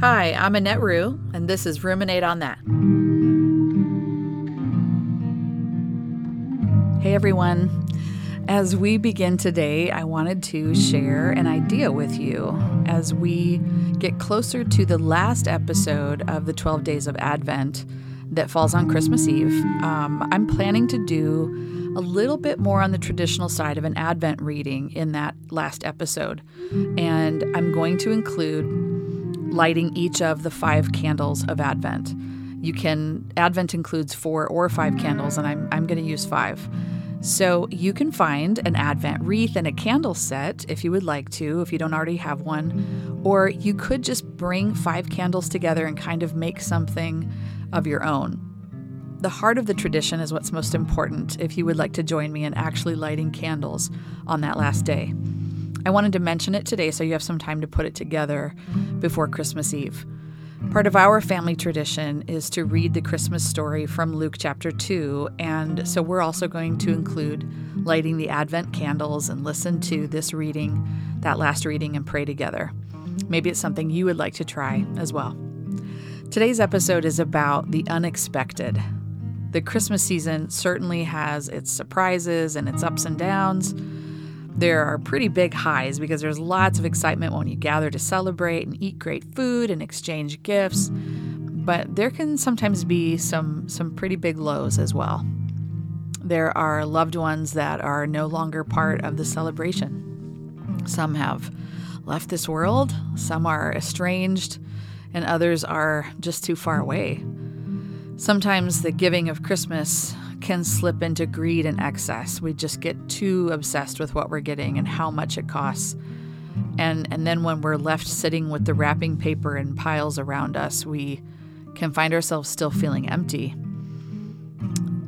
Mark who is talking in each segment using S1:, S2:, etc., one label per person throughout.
S1: Hi, I'm Annette Rue, and this is Ruminate on That. Hey everyone. As we begin today, I wanted to share an idea with you as we get closer to the last episode of the 12 Days of Advent that falls on Christmas Eve. Um, I'm planning to do a little bit more on the traditional side of an Advent reading in that last episode. And I'm going to include lighting each of the five candles of Advent. You can, Advent includes four or five candles, and I'm, I'm going to use five. So you can find an Advent wreath and a candle set if you would like to, if you don't already have one. Or you could just bring five candles together and kind of make something of your own. The heart of the tradition is what's most important if you would like to join me in actually lighting candles on that last day. I wanted to mention it today so you have some time to put it together before Christmas Eve. Part of our family tradition is to read the Christmas story from Luke chapter 2, and so we're also going to include lighting the Advent candles and listen to this reading, that last reading, and pray together. Maybe it's something you would like to try as well. Today's episode is about the unexpected. The Christmas season certainly has its surprises and its ups and downs. There are pretty big highs because there's lots of excitement when you gather to celebrate and eat great food and exchange gifts. But there can sometimes be some some pretty big lows as well. There are loved ones that are no longer part of the celebration. Some have left this world, some are estranged, and others are just too far away. Sometimes the giving of Christmas can slip into greed and excess. We just get too obsessed with what we're getting and how much it costs. And and then when we're left sitting with the wrapping paper in piles around us, we can find ourselves still feeling empty.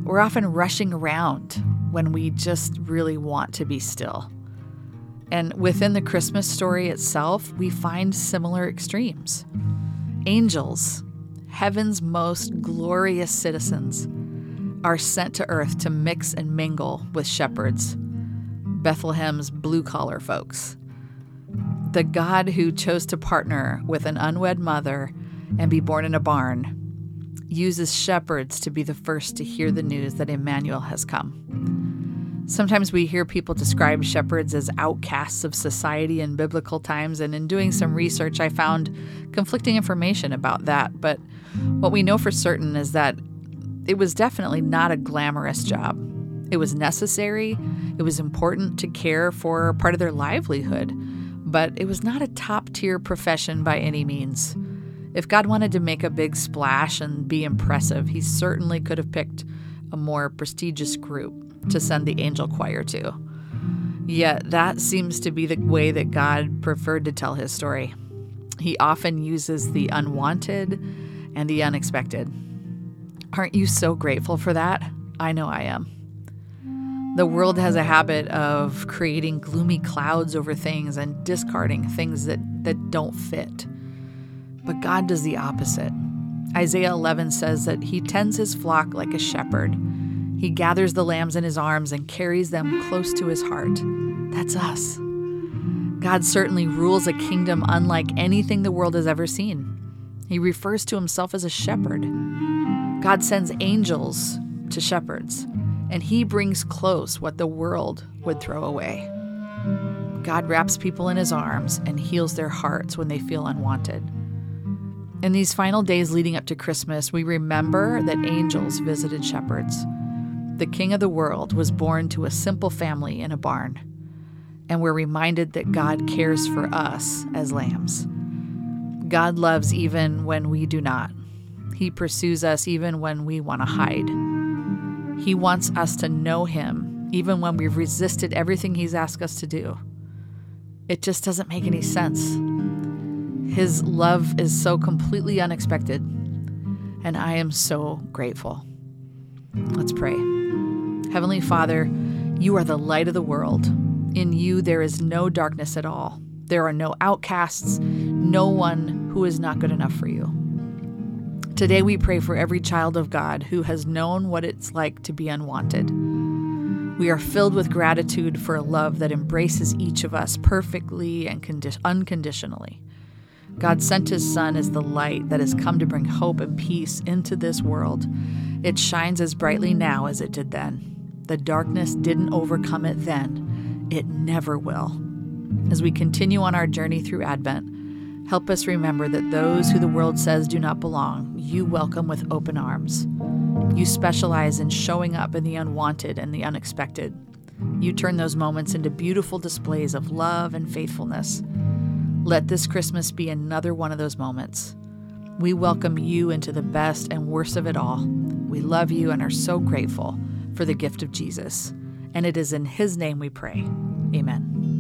S1: We're often rushing around when we just really want to be still. And within the Christmas story itself, we find similar extremes. Angels, heaven's most glorious citizens, are sent to earth to mix and mingle with shepherds, Bethlehem's blue collar folks. The God who chose to partner with an unwed mother and be born in a barn uses shepherds to be the first to hear the news that Emmanuel has come. Sometimes we hear people describe shepherds as outcasts of society in biblical times, and in doing some research, I found conflicting information about that. But what we know for certain is that it was definitely not a glamorous job. It was necessary, it was important to care for part of their livelihood, but it was not a top tier profession by any means. If God wanted to make a big splash and be impressive, he certainly could have picked a more prestigious group to send the angel choir to. Yet that seems to be the way that God preferred to tell his story. He often uses the unwanted and the unexpected. Aren't you so grateful for that? I know I am. The world has a habit of creating gloomy clouds over things and discarding things that, that don't fit. But God does the opposite. Isaiah 11 says that He tends His flock like a shepherd. He gathers the lambs in His arms and carries them close to His heart. That's us. God certainly rules a kingdom unlike anything the world has ever seen. He refers to Himself as a shepherd. God sends angels to shepherds, and He brings close what the world would throw away. God wraps people in His arms and heals their hearts when they feel unwanted. In these final days leading up to Christmas, we remember that angels visited shepherds. The King of the world was born to a simple family in a barn, and we're reminded that God cares for us as lambs. God loves even when we do not. He pursues us even when we want to hide. He wants us to know Him even when we've resisted everything He's asked us to do. It just doesn't make any sense. His love is so completely unexpected, and I am so grateful. Let's pray. Heavenly Father, you are the light of the world. In you, there is no darkness at all. There are no outcasts, no one who is not good enough for you. Today, we pray for every child of God who has known what it's like to be unwanted. We are filled with gratitude for a love that embraces each of us perfectly and condi- unconditionally. God sent his Son as the light that has come to bring hope and peace into this world. It shines as brightly now as it did then. The darkness didn't overcome it then, it never will. As we continue on our journey through Advent, help us remember that those who the world says do not belong, you welcome with open arms. You specialize in showing up in the unwanted and the unexpected. You turn those moments into beautiful displays of love and faithfulness. Let this Christmas be another one of those moments. We welcome you into the best and worst of it all. We love you and are so grateful for the gift of Jesus. And it is in His name we pray. Amen.